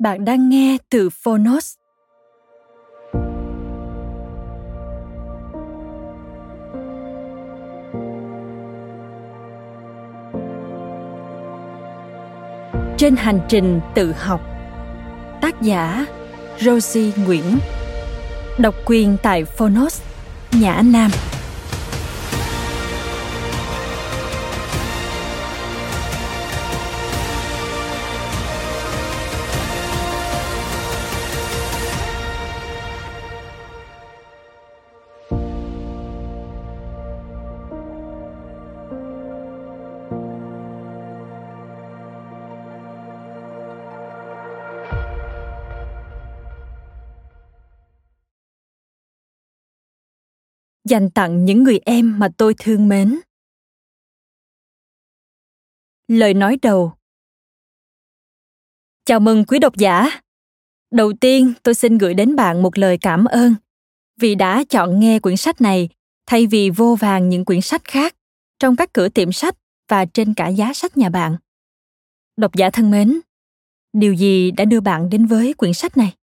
Bạn đang nghe từ Phonos. Trên hành trình tự học Tác giả Rosie Nguyễn Độc quyền tại Phonos, Nhã Nam dành tặng những người em mà tôi thương mến. Lời nói đầu. Chào mừng quý độc giả. Đầu tiên, tôi xin gửi đến bạn một lời cảm ơn. Vì đã chọn nghe quyển sách này, thay vì vô vàng những quyển sách khác, trong các cửa tiệm sách và trên cả giá sách nhà bạn. Độc giả thân mến, điều gì đã đưa bạn đến với quyển sách này?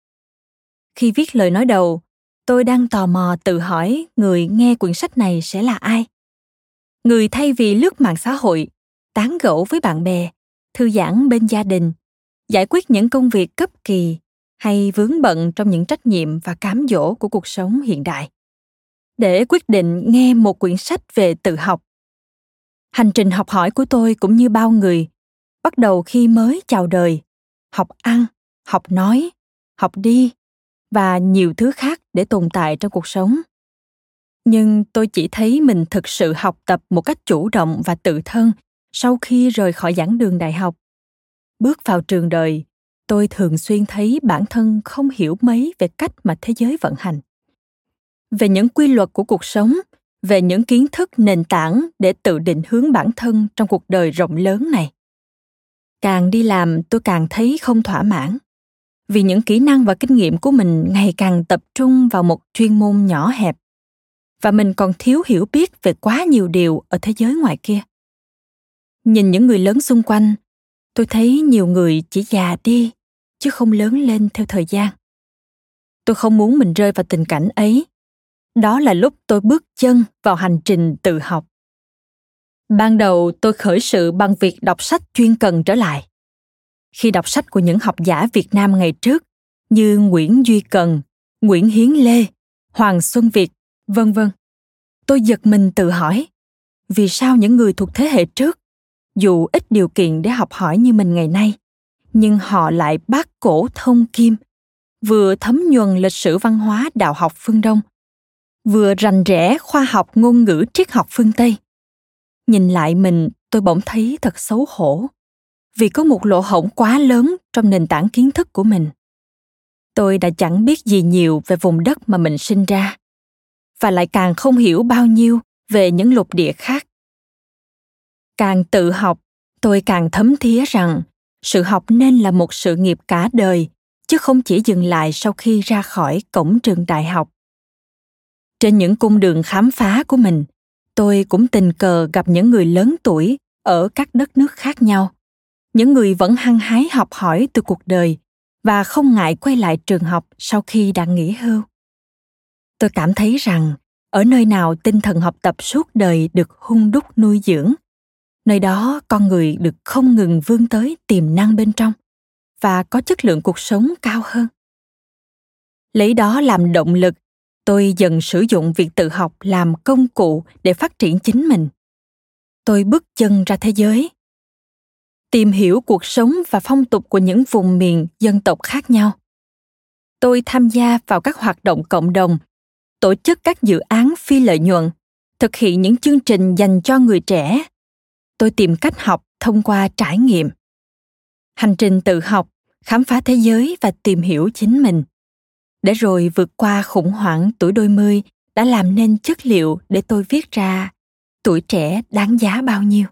Khi viết lời nói đầu tôi đang tò mò tự hỏi người nghe quyển sách này sẽ là ai. Người thay vì lướt mạng xã hội, tán gẫu với bạn bè, thư giãn bên gia đình, giải quyết những công việc cấp kỳ hay vướng bận trong những trách nhiệm và cám dỗ của cuộc sống hiện đại. Để quyết định nghe một quyển sách về tự học, hành trình học hỏi của tôi cũng như bao người, bắt đầu khi mới chào đời, học ăn, học nói, học đi và nhiều thứ khác để tồn tại trong cuộc sống. Nhưng tôi chỉ thấy mình thực sự học tập một cách chủ động và tự thân sau khi rời khỏi giảng đường đại học. Bước vào trường đời, tôi thường xuyên thấy bản thân không hiểu mấy về cách mà thế giới vận hành. Về những quy luật của cuộc sống, về những kiến thức nền tảng để tự định hướng bản thân trong cuộc đời rộng lớn này. Càng đi làm, tôi càng thấy không thỏa mãn vì những kỹ năng và kinh nghiệm của mình ngày càng tập trung vào một chuyên môn nhỏ hẹp. Và mình còn thiếu hiểu biết về quá nhiều điều ở thế giới ngoài kia. Nhìn những người lớn xung quanh, tôi thấy nhiều người chỉ già đi, chứ không lớn lên theo thời gian. Tôi không muốn mình rơi vào tình cảnh ấy. Đó là lúc tôi bước chân vào hành trình tự học. Ban đầu tôi khởi sự bằng việc đọc sách chuyên cần trở lại khi đọc sách của những học giả Việt Nam ngày trước như Nguyễn Duy Cần, Nguyễn Hiến Lê, Hoàng Xuân Việt, vân vân. Tôi giật mình tự hỏi, vì sao những người thuộc thế hệ trước, dù ít điều kiện để học hỏi như mình ngày nay, nhưng họ lại bác cổ thông kim, vừa thấm nhuần lịch sử văn hóa đạo học phương Đông, vừa rành rẽ khoa học ngôn ngữ triết học phương Tây. Nhìn lại mình, tôi bỗng thấy thật xấu hổ vì có một lỗ hổng quá lớn trong nền tảng kiến thức của mình. Tôi đã chẳng biết gì nhiều về vùng đất mà mình sinh ra, và lại càng không hiểu bao nhiêu về những lục địa khác. Càng tự học, tôi càng thấm thía rằng sự học nên là một sự nghiệp cả đời, chứ không chỉ dừng lại sau khi ra khỏi cổng trường đại học. Trên những cung đường khám phá của mình, tôi cũng tình cờ gặp những người lớn tuổi ở các đất nước khác nhau những người vẫn hăng hái học hỏi từ cuộc đời và không ngại quay lại trường học sau khi đã nghỉ hưu. Tôi cảm thấy rằng ở nơi nào tinh thần học tập suốt đời được hung đúc nuôi dưỡng, nơi đó con người được không ngừng vươn tới tiềm năng bên trong và có chất lượng cuộc sống cao hơn. Lấy đó làm động lực, tôi dần sử dụng việc tự học làm công cụ để phát triển chính mình. Tôi bước chân ra thế giới tìm hiểu cuộc sống và phong tục của những vùng miền dân tộc khác nhau. Tôi tham gia vào các hoạt động cộng đồng, tổ chức các dự án phi lợi nhuận, thực hiện những chương trình dành cho người trẻ. Tôi tìm cách học thông qua trải nghiệm. Hành trình tự học, khám phá thế giới và tìm hiểu chính mình. Để rồi vượt qua khủng hoảng tuổi đôi mươi, đã làm nên chất liệu để tôi viết ra tuổi trẻ đáng giá bao nhiêu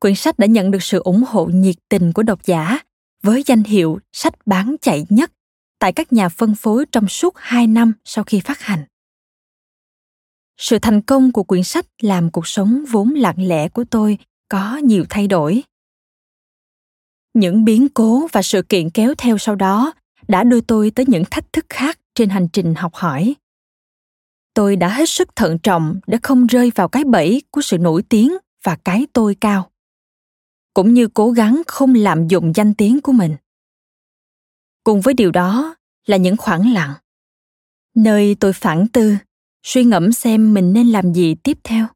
quyển sách đã nhận được sự ủng hộ nhiệt tình của độc giả với danh hiệu sách bán chạy nhất tại các nhà phân phối trong suốt 2 năm sau khi phát hành. Sự thành công của quyển sách làm cuộc sống vốn lặng lẽ của tôi có nhiều thay đổi. Những biến cố và sự kiện kéo theo sau đó đã đưa tôi tới những thách thức khác trên hành trình học hỏi. Tôi đã hết sức thận trọng để không rơi vào cái bẫy của sự nổi tiếng và cái tôi cao cũng như cố gắng không lạm dụng danh tiếng của mình. Cùng với điều đó là những khoảng lặng. Nơi tôi phản tư, suy ngẫm xem mình nên làm gì tiếp theo.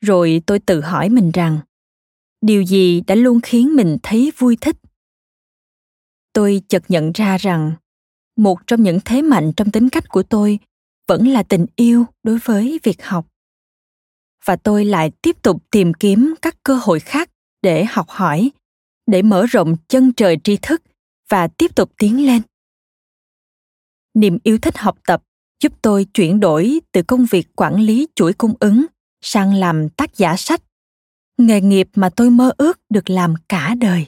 Rồi tôi tự hỏi mình rằng, điều gì đã luôn khiến mình thấy vui thích? Tôi chợt nhận ra rằng, một trong những thế mạnh trong tính cách của tôi vẫn là tình yêu đối với việc học. Và tôi lại tiếp tục tìm kiếm các cơ hội khác để học hỏi, để mở rộng chân trời tri thức và tiếp tục tiến lên. Niềm yêu thích học tập giúp tôi chuyển đổi từ công việc quản lý chuỗi cung ứng sang làm tác giả sách, nghề nghiệp mà tôi mơ ước được làm cả đời.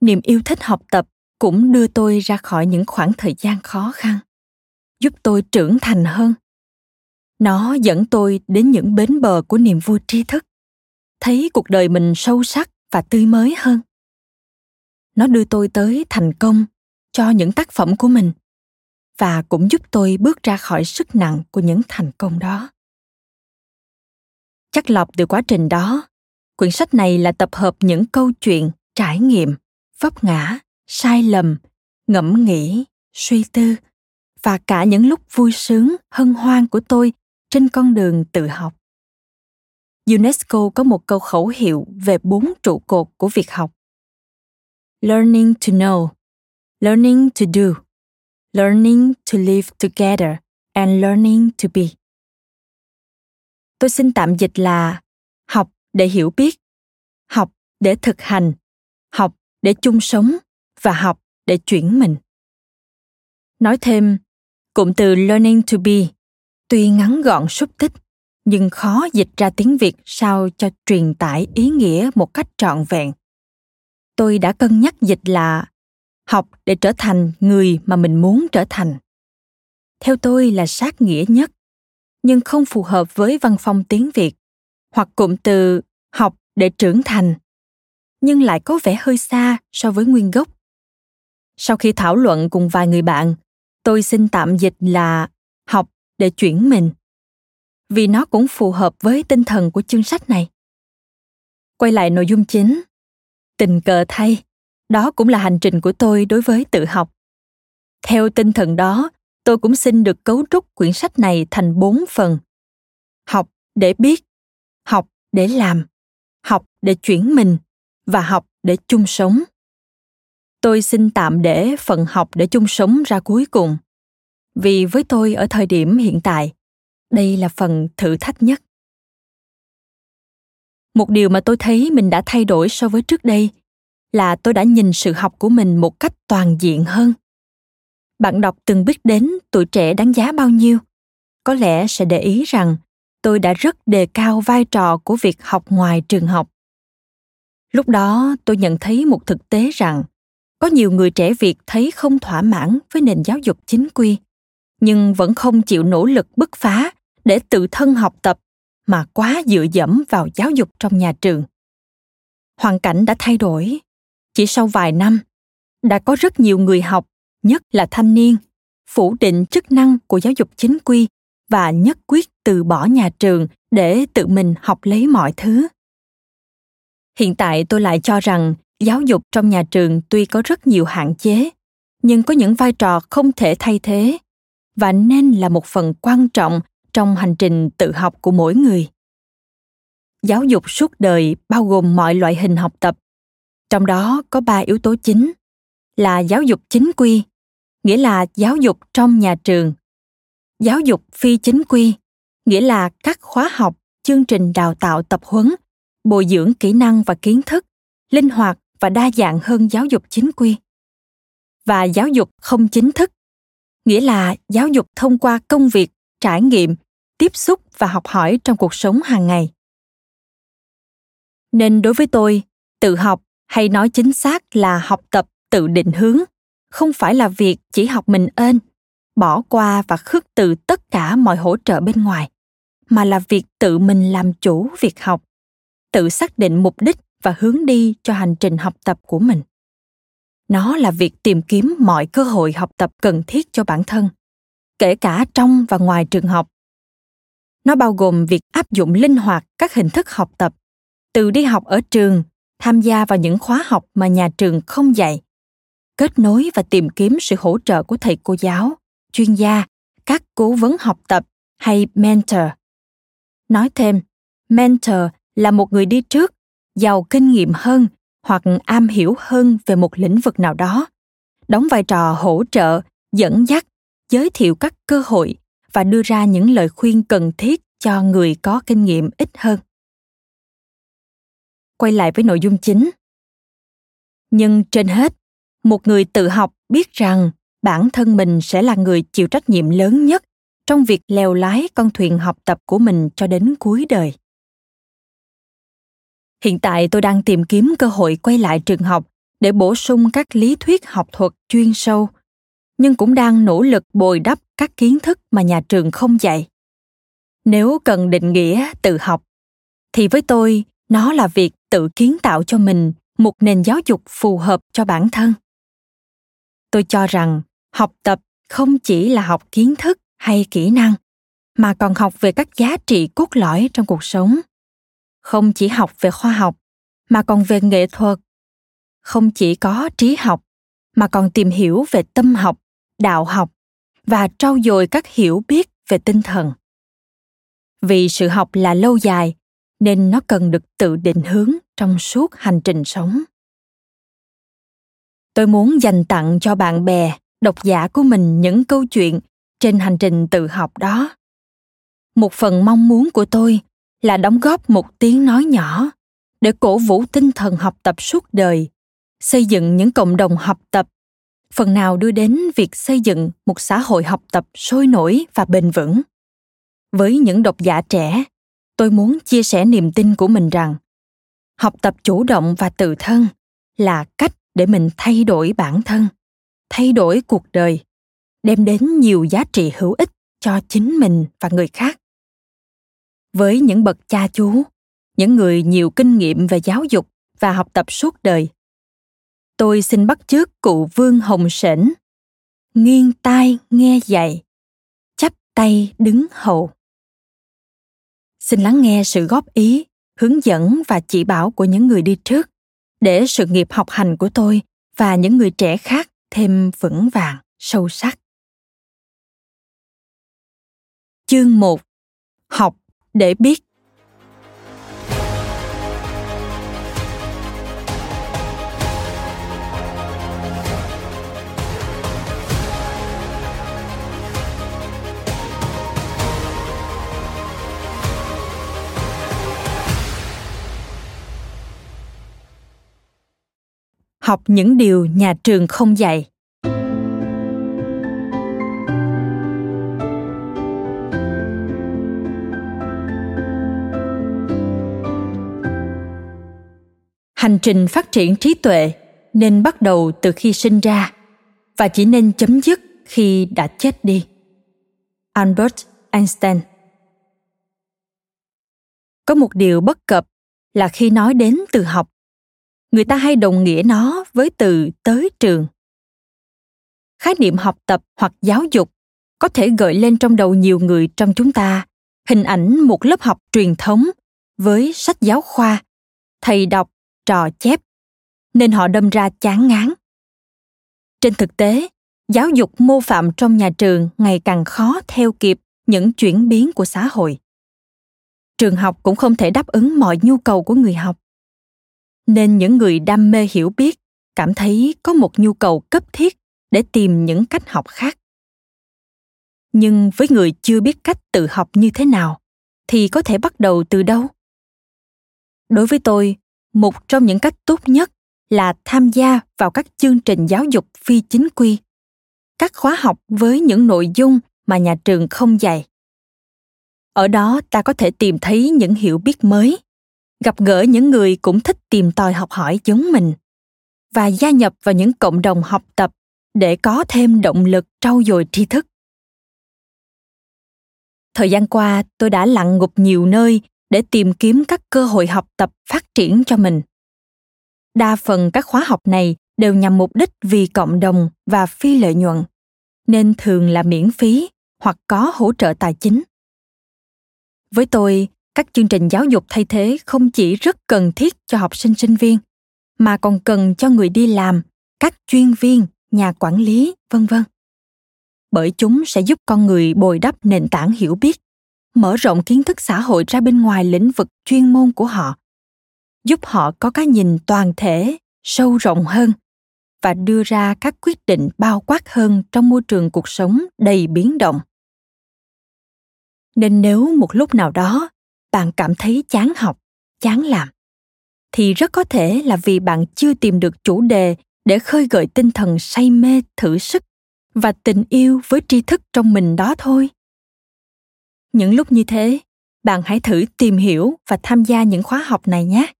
Niềm yêu thích học tập cũng đưa tôi ra khỏi những khoảng thời gian khó khăn, giúp tôi trưởng thành hơn. Nó dẫn tôi đến những bến bờ của niềm vui tri thức thấy cuộc đời mình sâu sắc và tươi mới hơn. Nó đưa tôi tới thành công cho những tác phẩm của mình và cũng giúp tôi bước ra khỏi sức nặng của những thành công đó. Chắc lọc từ quá trình đó, quyển sách này là tập hợp những câu chuyện, trải nghiệm, vấp ngã, sai lầm, ngẫm nghĩ, suy tư và cả những lúc vui sướng, hân hoan của tôi trên con đường tự học. UNESCO có một câu khẩu hiệu về bốn trụ cột của việc học. Learning to know, learning to do, learning to live together and learning to be. Tôi xin tạm dịch là học để hiểu biết, học để thực hành, học để chung sống và học để chuyển mình. Nói thêm, cụm từ learning to be tuy ngắn gọn xúc tích nhưng khó dịch ra tiếng việt sao cho truyền tải ý nghĩa một cách trọn vẹn. Tôi đã cân nhắc dịch là học để trở thành người mà mình muốn trở thành. Theo tôi là sát nghĩa nhất, nhưng không phù hợp với văn phong tiếng việt, hoặc cụm từ học để trưởng thành, nhưng lại có vẻ hơi xa so với nguyên gốc. Sau khi thảo luận cùng vài người bạn, tôi xin tạm dịch là học để chuyển mình vì nó cũng phù hợp với tinh thần của chương sách này. Quay lại nội dung chính. Tình cờ thay, đó cũng là hành trình của tôi đối với tự học. Theo tinh thần đó, tôi cũng xin được cấu trúc quyển sách này thành bốn phần. Học để biết, học để làm, học để chuyển mình và học để chung sống. Tôi xin tạm để phần học để chung sống ra cuối cùng. Vì với tôi ở thời điểm hiện tại, đây là phần thử thách nhất. Một điều mà tôi thấy mình đã thay đổi so với trước đây là tôi đã nhìn sự học của mình một cách toàn diện hơn. Bạn đọc từng biết đến tuổi trẻ đáng giá bao nhiêu, có lẽ sẽ để ý rằng tôi đã rất đề cao vai trò của việc học ngoài trường học. Lúc đó tôi nhận thấy một thực tế rằng có nhiều người trẻ việt thấy không thỏa mãn với nền giáo dục chính quy nhưng vẫn không chịu nỗ lực bứt phá để tự thân học tập, mà quá dựa dẫm vào giáo dục trong nhà trường. Hoàn cảnh đã thay đổi. Chỉ sau vài năm, đã có rất nhiều người học, nhất là thanh niên, phủ định chức năng của giáo dục chính quy và nhất quyết từ bỏ nhà trường để tự mình học lấy mọi thứ. Hiện tại tôi lại cho rằng giáo dục trong nhà trường tuy có rất nhiều hạn chế, nhưng có những vai trò không thể thay thế và nên là một phần quan trọng trong hành trình tự học của mỗi người. Giáo dục suốt đời bao gồm mọi loại hình học tập. Trong đó có ba yếu tố chính là giáo dục chính quy, nghĩa là giáo dục trong nhà trường. Giáo dục phi chính quy, nghĩa là các khóa học, chương trình đào tạo tập huấn, bồi dưỡng kỹ năng và kiến thức, linh hoạt và đa dạng hơn giáo dục chính quy. Và giáo dục không chính thức nghĩa là giáo dục thông qua công việc, trải nghiệm, tiếp xúc và học hỏi trong cuộc sống hàng ngày. Nên đối với tôi, tự học hay nói chính xác là học tập tự định hướng, không phải là việc chỉ học mình ơn bỏ qua và khước từ tất cả mọi hỗ trợ bên ngoài, mà là việc tự mình làm chủ việc học, tự xác định mục đích và hướng đi cho hành trình học tập của mình nó là việc tìm kiếm mọi cơ hội học tập cần thiết cho bản thân, kể cả trong và ngoài trường học. Nó bao gồm việc áp dụng linh hoạt các hình thức học tập, từ đi học ở trường, tham gia vào những khóa học mà nhà trường không dạy, kết nối và tìm kiếm sự hỗ trợ của thầy cô giáo, chuyên gia, các cố vấn học tập hay mentor. Nói thêm, mentor là một người đi trước, giàu kinh nghiệm hơn hoặc am hiểu hơn về một lĩnh vực nào đó. Đóng vai trò hỗ trợ, dẫn dắt, giới thiệu các cơ hội và đưa ra những lời khuyên cần thiết cho người có kinh nghiệm ít hơn. Quay lại với nội dung chính. Nhưng trên hết, một người tự học biết rằng bản thân mình sẽ là người chịu trách nhiệm lớn nhất trong việc leo lái con thuyền học tập của mình cho đến cuối đời hiện tại tôi đang tìm kiếm cơ hội quay lại trường học để bổ sung các lý thuyết học thuật chuyên sâu, nhưng cũng đang nỗ lực bồi đắp các kiến thức mà nhà trường không dạy. Nếu cần định nghĩa tự học, thì với tôi, nó là việc tự kiến tạo cho mình một nền giáo dục phù hợp cho bản thân. Tôi cho rằng học tập không chỉ là học kiến thức hay kỹ năng, mà còn học về các giá trị cốt lõi trong cuộc sống không chỉ học về khoa học, mà còn về nghệ thuật. Không chỉ có trí học, mà còn tìm hiểu về tâm học, đạo học, và trau dồi các hiểu biết về tinh thần. Vì sự học là lâu dài, nên nó cần được tự định hướng trong suốt hành trình sống. Tôi muốn dành tặng cho bạn bè, độc giả của mình những câu chuyện trên hành trình tự học đó. Một phần mong muốn của tôi là đóng góp một tiếng nói nhỏ để cổ vũ tinh thần học tập suốt đời, xây dựng những cộng đồng học tập. Phần nào đưa đến việc xây dựng một xã hội học tập sôi nổi và bền vững. Với những độc giả trẻ, tôi muốn chia sẻ niềm tin của mình rằng, học tập chủ động và tự thân là cách để mình thay đổi bản thân, thay đổi cuộc đời, đem đến nhiều giá trị hữu ích cho chính mình và người khác với những bậc cha chú, những người nhiều kinh nghiệm về giáo dục và học tập suốt đời. Tôi xin bắt chước cụ vương hồng sển nghiêng tai nghe dạy, chắp tay đứng hầu. Xin lắng nghe sự góp ý, hướng dẫn và chỉ bảo của những người đi trước, để sự nghiệp học hành của tôi và những người trẻ khác thêm vững vàng, sâu sắc. Chương 1 học để biết. Học những điều nhà trường không dạy. Hành trình phát triển trí tuệ nên bắt đầu từ khi sinh ra và chỉ nên chấm dứt khi đã chết đi. Albert einstein. Có một điều bất cập là khi nói đến từ học, người ta hay đồng nghĩa nó với từ tới trường. Khái niệm học tập hoặc giáo dục có thể gợi lên trong đầu nhiều người trong chúng ta hình ảnh một lớp học truyền thống với sách giáo khoa, thầy đọc trò chép, nên họ đâm ra chán ngán. Trên thực tế, giáo dục mô phạm trong nhà trường ngày càng khó theo kịp những chuyển biến của xã hội. Trường học cũng không thể đáp ứng mọi nhu cầu của người học. Nên những người đam mê hiểu biết, cảm thấy có một nhu cầu cấp thiết để tìm những cách học khác. Nhưng với người chưa biết cách tự học như thế nào, thì có thể bắt đầu từ đâu? Đối với tôi một trong những cách tốt nhất là tham gia vào các chương trình giáo dục phi chính quy, các khóa học với những nội dung mà nhà trường không dạy. Ở đó ta có thể tìm thấy những hiểu biết mới, gặp gỡ những người cũng thích tìm tòi học hỏi giống mình, và gia nhập vào những cộng đồng học tập để có thêm động lực trau dồi tri thức. Thời gian qua, tôi đã lặn ngục nhiều nơi để tìm kiếm các cơ hội học tập phát triển cho mình. Đa phần các khóa học này đều nhằm mục đích vì cộng đồng và phi lợi nhuận, nên thường là miễn phí hoặc có hỗ trợ tài chính. Với tôi, các chương trình giáo dục thay thế không chỉ rất cần thiết cho học sinh sinh viên, mà còn cần cho người đi làm, các chuyên viên, nhà quản lý, vân vân. Bởi chúng sẽ giúp con người bồi đắp nền tảng hiểu biết mở rộng kiến thức xã hội ra bên ngoài lĩnh vực chuyên môn của họ, giúp họ có cái nhìn toàn thể, sâu rộng hơn và đưa ra các quyết định bao quát hơn trong môi trường cuộc sống đầy biến động. Nên nếu một lúc nào đó bạn cảm thấy chán học, chán làm, thì rất có thể là vì bạn chưa tìm được chủ đề để khơi gợi tinh thần say mê, thử sức và tình yêu với tri thức trong mình đó thôi những lúc như thế, bạn hãy thử tìm hiểu và tham gia những khóa học này nhé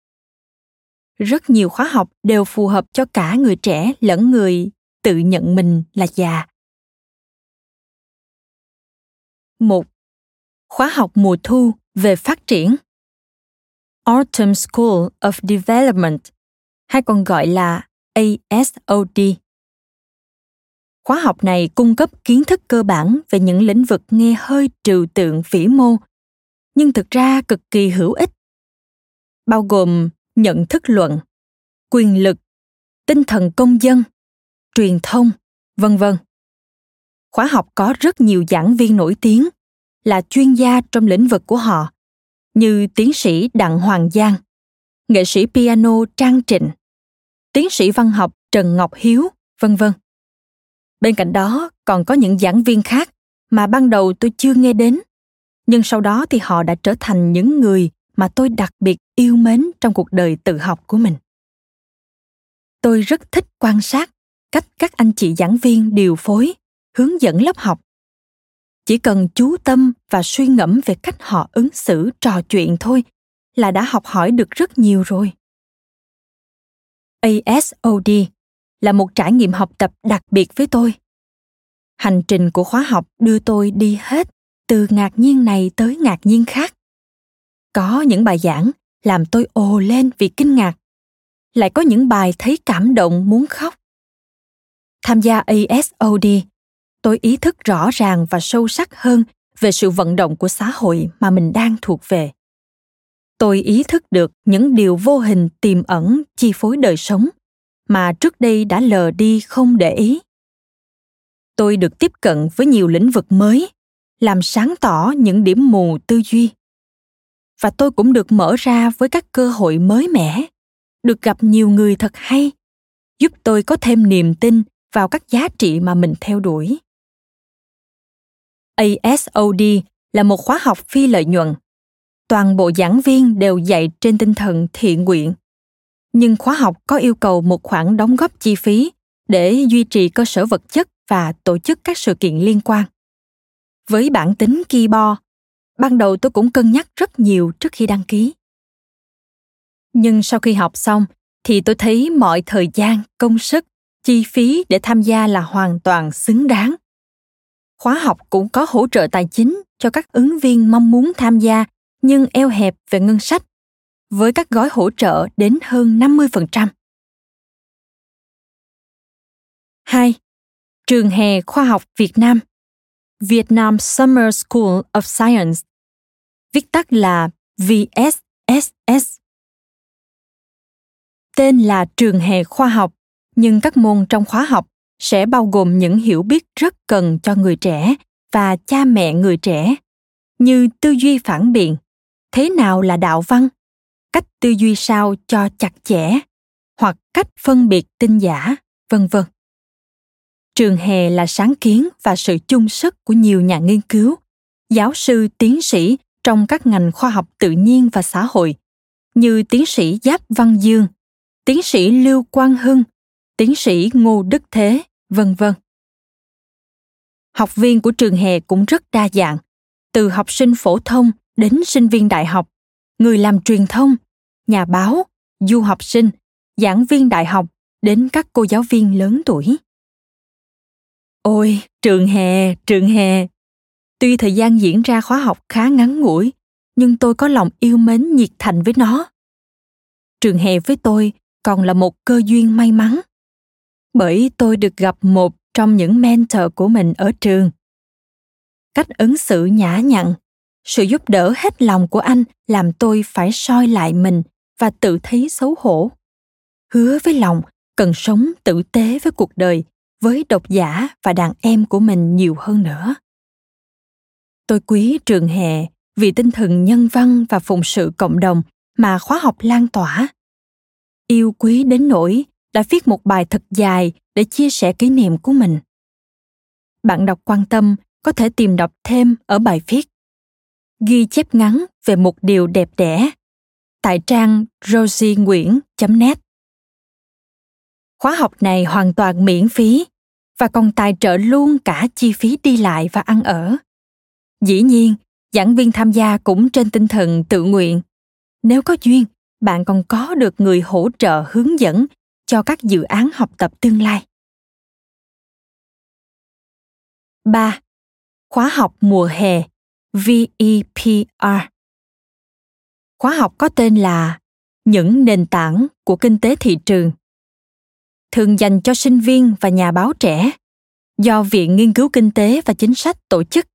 rất nhiều khóa học đều phù hợp cho cả người trẻ lẫn người tự nhận mình là già. Một, Khóa học mùa thu về phát triển Autumn School of Development, hay còn gọi là ASOD. Khóa học này cung cấp kiến thức cơ bản về những lĩnh vực nghe hơi trừu tượng vĩ mô, nhưng thực ra cực kỳ hữu ích. Bao gồm nhận thức luận, quyền lực, tinh thần công dân, truyền thông, vân vân. Khóa học có rất nhiều giảng viên nổi tiếng là chuyên gia trong lĩnh vực của họ, như tiến sĩ Đặng Hoàng Giang, nghệ sĩ piano Trang Trịnh, tiến sĩ văn học Trần Ngọc Hiếu, vân vân. Bên cạnh đó còn có những giảng viên khác mà ban đầu tôi chưa nghe đến, nhưng sau đó thì họ đã trở thành những người mà tôi đặc biệt yêu mến trong cuộc đời tự học của mình. Tôi rất thích quan sát cách các anh chị giảng viên điều phối hướng dẫn lớp học. Chỉ cần chú tâm và suy ngẫm về cách họ ứng xử trò chuyện thôi là đã học hỏi được rất nhiều rồi. Asod là một trải nghiệm học tập đặc biệt với tôi. Hành trình của khóa học đưa tôi đi hết từ ngạc nhiên này tới ngạc nhiên khác. Có những bài giảng làm tôi ồ lên vì kinh ngạc. Lại có những bài thấy cảm động muốn khóc. Tham gia asod tôi ý thức rõ ràng và sâu sắc hơn về sự vận động của xã hội mà mình đang thuộc về. Tôi ý thức được những điều vô hình tiềm ẩn chi phối đời sống mà trước đây đã lờ đi không để ý. Tôi được tiếp cận với nhiều lĩnh vực mới, làm sáng tỏ những điểm mù tư duy. Và tôi cũng được mở ra với các cơ hội mới mẻ, được gặp nhiều người thật hay, giúp tôi có thêm niềm tin vào các giá trị mà mình theo đuổi. Asod là một khóa học phi lợi nhuận. Toàn bộ giảng viên đều dạy trên tinh thần thiện nguyện nhưng khóa học có yêu cầu một khoản đóng góp chi phí để duy trì cơ sở vật chất và tổ chức các sự kiện liên quan. Với bản tính ki bo ban đầu tôi cũng cân nhắc rất nhiều trước khi đăng ký. Nhưng sau khi học xong thì tôi thấy mọi thời gian, công sức, chi phí để tham gia là hoàn toàn xứng đáng. Khóa học cũng có hỗ trợ tài chính cho các ứng viên mong muốn tham gia nhưng eo hẹp về ngân sách với các gói hỗ trợ đến hơn 50%. 2. Trường hè khoa học Việt Nam Vietnam Summer School of Science viết tắt là VSSS. Tên là trường hè khoa học, nhưng các môn trong khóa học sẽ bao gồm những hiểu biết rất cần cho người trẻ và cha mẹ người trẻ như tư duy phản biện thế nào là đạo văn cách tư duy sao cho chặt chẽ, hoặc cách phân biệt tin giả, vân vân. Trường hè là sáng kiến và sự chung sức của nhiều nhà nghiên cứu, giáo sư, tiến sĩ trong các ngành khoa học tự nhiên và xã hội, như tiến sĩ giáp văn dương, tiến sĩ lưu quang hưng, tiến sĩ ngô đức thế, vân vân. Học viên của trường hè cũng rất đa dạng, từ học sinh phổ thông đến sinh viên đại học, người làm truyền thông nhà báo, du học sinh, giảng viên đại học đến các cô giáo viên lớn tuổi. Ôi, trường hè trường hè. Tuy thời gian diễn ra khóa học khá ngắn ngủi, nhưng tôi có lòng yêu mến nhiệt thành với nó. Trường hè với tôi còn là một cơ duyên may mắn, bởi tôi được gặp một trong những mentor của mình ở trường. Cách ứng xử nhã nhặn, sự giúp đỡ hết lòng của anh làm tôi phải soi lại mình và tự thấy xấu hổ. Hứa với lòng, cần sống tử tế với cuộc đời, với độc giả và đàn em của mình nhiều hơn nữa. Tôi quý trường hè vì tinh thần nhân văn và phụng sự cộng đồng mà khóa học lan tỏa. Yêu quý đến nỗi đã viết một bài thật dài để chia sẻ kỷ niệm của mình. Bạn đọc quan tâm có thể tìm đọc thêm ở bài viết. Ghi chép ngắn về một điều đẹp đẽ tại trang rosynguyen.net Khóa học này hoàn toàn miễn phí và còn tài trợ luôn cả chi phí đi lại và ăn ở. Dĩ nhiên, giảng viên tham gia cũng trên tinh thần tự nguyện. Nếu có duyên, bạn còn có được người hỗ trợ hướng dẫn cho các dự án học tập tương lai. 3. Khóa học mùa hè VEPR. Khóa học có tên là Những nền tảng của kinh tế thị trường. Thường dành cho sinh viên và nhà báo trẻ, do Viện Nghiên cứu Kinh tế và Chính sách tổ chức.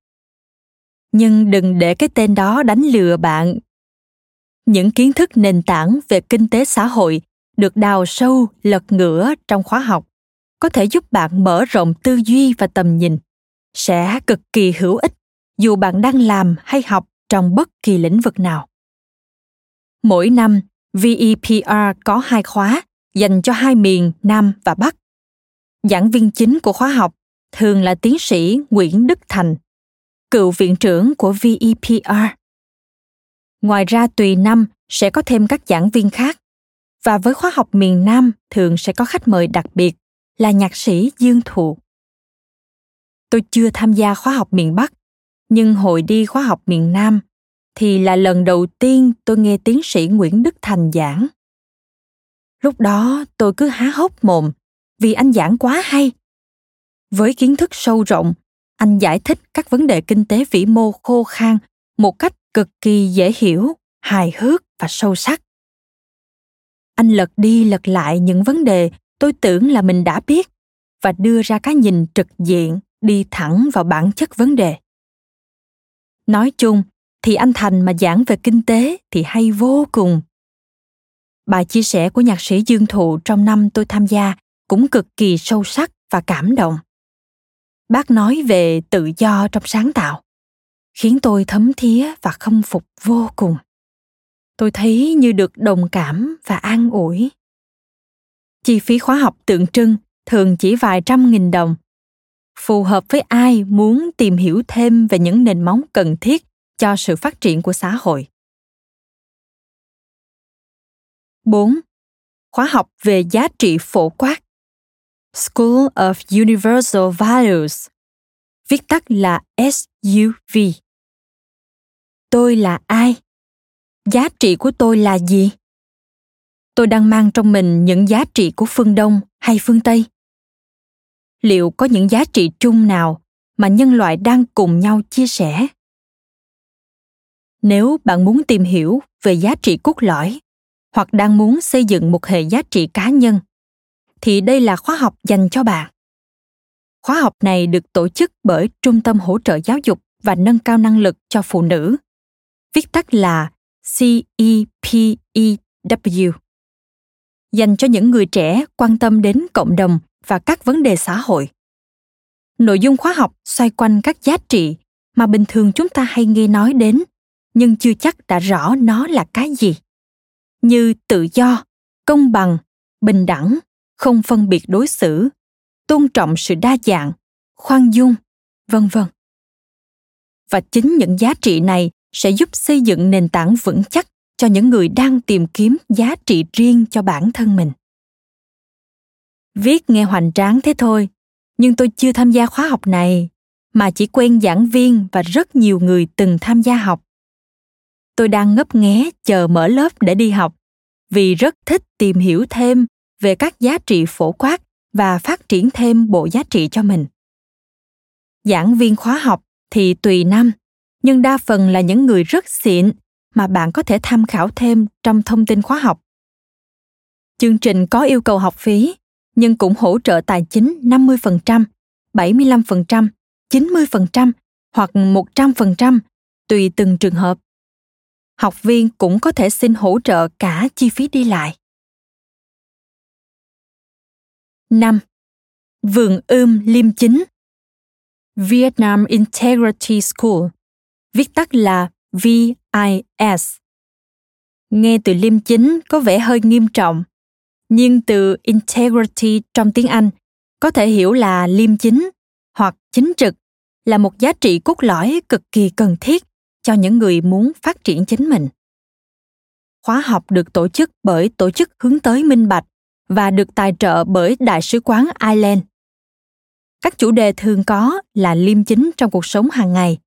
Nhưng đừng để cái tên đó đánh lừa bạn. Những kiến thức nền tảng về kinh tế xã hội được đào sâu, lật ngửa trong khóa học, có thể giúp bạn mở rộng tư duy và tầm nhìn, sẽ cực kỳ hữu ích dù bạn đang làm hay học trong bất kỳ lĩnh vực nào mỗi năm vepr có hai khóa dành cho hai miền nam và bắc. Giảng viên chính của khóa học thường là tiến sĩ nguyễn đức thành, cựu viện trưởng của vepr ngoài ra, tùy năm sẽ có thêm các giảng viên khác. Và với khóa học miền nam, thường sẽ có khách mời đặc biệt là nhạc sĩ dương thụ. Tôi chưa tham gia khóa học miền bắc, nhưng hồi đi khóa học miền nam thì là lần đầu tiên tôi nghe tiến sĩ nguyễn đức thành giảng. Lúc đó tôi cứ há hốc mồm, vì anh giảng quá hay. Với kiến thức sâu rộng, anh giải thích các vấn đề kinh tế vĩ mô khô khan một cách cực kỳ dễ hiểu, hài hước và sâu sắc. Anh lật đi lật lại những vấn đề tôi tưởng là mình đã biết và đưa ra cái nhìn trực diện đi thẳng vào bản chất vấn đề. Nói chung thì anh thành mà giảng về kinh tế thì hay vô cùng. Bài chia sẻ của nhạc sĩ dương thụ trong năm tôi tham gia cũng cực kỳ sâu sắc và cảm động. Bác nói về tự do trong sáng tạo, khiến tôi thấm thía và khâm phục vô cùng. Tôi thấy như được đồng cảm và an ủi. Chi phí khóa học tượng trưng thường chỉ vài trăm nghìn đồng. Phù hợp với ai muốn tìm hiểu thêm về những nền móng cần thiết cho sự phát triển của xã hội. 4. Khóa học về giá trị phổ quát School of Universal Values viết tắt là SUV. Tôi là ai? Giá trị của tôi là gì? Tôi đang mang trong mình những giá trị của phương Đông hay phương Tây? liệu có những giá trị chung nào mà nhân loại đang cùng nhau chia sẻ nếu bạn muốn tìm hiểu về giá trị cốt lõi hoặc đang muốn xây dựng một hệ giá trị cá nhân thì đây là khóa học dành cho bạn Khóa học này được tổ chức bởi Trung tâm hỗ trợ giáo dục và nâng cao năng lực cho phụ nữ, viết tắt là CEPEW, dành cho những người trẻ quan tâm đến cộng đồng và các vấn đề xã hội. Nội dung khóa học xoay quanh các giá trị mà bình thường chúng ta hay nghe nói đến, nhưng chưa chắc đã rõ nó là cái gì. Như tự do, công bằng, bình đẳng, không phân biệt đối xử, tôn trọng sự đa dạng, khoan dung, vân vân. Và chính những giá trị này sẽ giúp xây dựng nền tảng vững chắc cho những người đang tìm kiếm giá trị riêng cho bản thân mình. Viết nghe hoành tráng thế thôi, nhưng tôi chưa tham gia khóa học này, mà chỉ quen giảng viên và rất nhiều người từng tham gia học. Tôi đang ngấp nghé chờ mở lớp để đi học, vì rất thích tìm hiểu thêm về các giá trị phổ quát và phát triển thêm bộ giá trị cho mình. Giảng viên khóa học thì tùy năm, nhưng đa phần là những người rất xịn mà bạn có thể tham khảo thêm trong thông tin khóa học. Chương trình có yêu cầu học phí, nhưng cũng hỗ trợ tài chính 50%, 75%, 90% hoặc 100% tùy từng trường hợp. Học viên cũng có thể xin hỗ trợ cả chi phí đi lại. 5. Vườn ươm liêm chính Vietnam Integrity School, viết tắt là VIS. Nghe từ liêm chính có vẻ hơi nghiêm trọng, nhưng từ integrity trong tiếng Anh có thể hiểu là liêm chính hoặc chính trực là một giá trị cốt lõi cực kỳ cần thiết cho những người muốn phát triển chính mình. Khóa học được tổ chức bởi tổ chức hướng tới minh bạch và được tài trợ bởi Đại sứ quán Ireland. Các chủ đề thường có là liêm chính trong cuộc sống hàng ngày,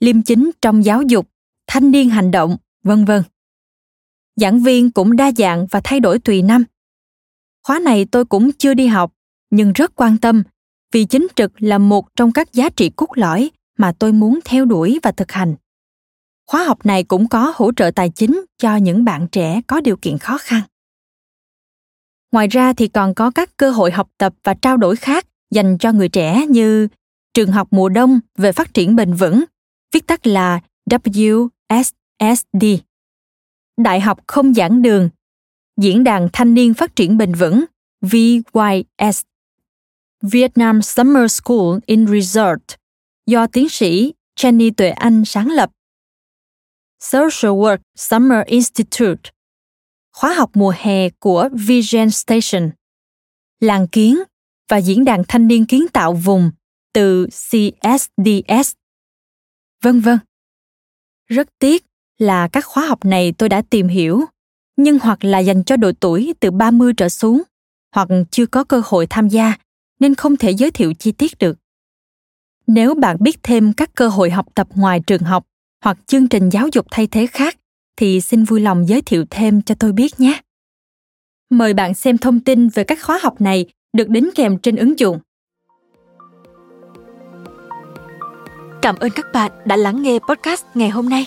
liêm chính trong giáo dục, thanh niên hành động, vân vân. Giảng viên cũng đa dạng và thay đổi tùy năm. Khóa này tôi cũng chưa đi học, nhưng rất quan tâm vì chính trực là một trong các giá trị cốt lõi mà tôi muốn theo đuổi và thực hành. Khóa học này cũng có hỗ trợ tài chính cho những bạn trẻ có điều kiện khó khăn. Ngoài ra thì còn có các cơ hội học tập và trao đổi khác dành cho người trẻ như trường học mùa đông về phát triển bền vững, viết tắt là WSSD. Đại học không giảng đường, Diễn đàn Thanh niên Phát triển Bền vững VYS. Vietnam Summer School in Resort do tiến sĩ Jenny Tuệ Anh sáng lập. Social Work Summer Institute khóa học mùa hè của Vision Station, làng kiến và diễn đàn thanh niên kiến tạo vùng từ CSDS. Vân vân. Rất tiếc là các khóa học này tôi đã tìm hiểu, nhưng hoặc là dành cho độ tuổi từ 30 trở xuống, hoặc chưa có cơ hội tham gia nên không thể giới thiệu chi tiết được. Nếu bạn biết thêm các cơ hội học tập ngoài trường học hoặc chương trình giáo dục thay thế khác thì xin vui lòng giới thiệu thêm cho tôi biết nhé. Mời bạn xem thông tin về các khóa học này được đính kèm trên ứng dụng. Cảm ơn các bạn đã lắng nghe podcast ngày hôm nay.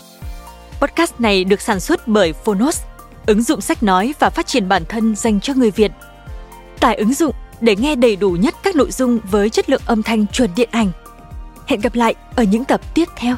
Podcast này được sản xuất bởi Phonos, ứng dụng sách nói và phát triển bản thân dành cho người Việt. Tải ứng dụng để nghe đầy đủ nhất các nội dung với chất lượng âm thanh chuẩn điện ảnh. Hẹn gặp lại ở những tập tiếp theo.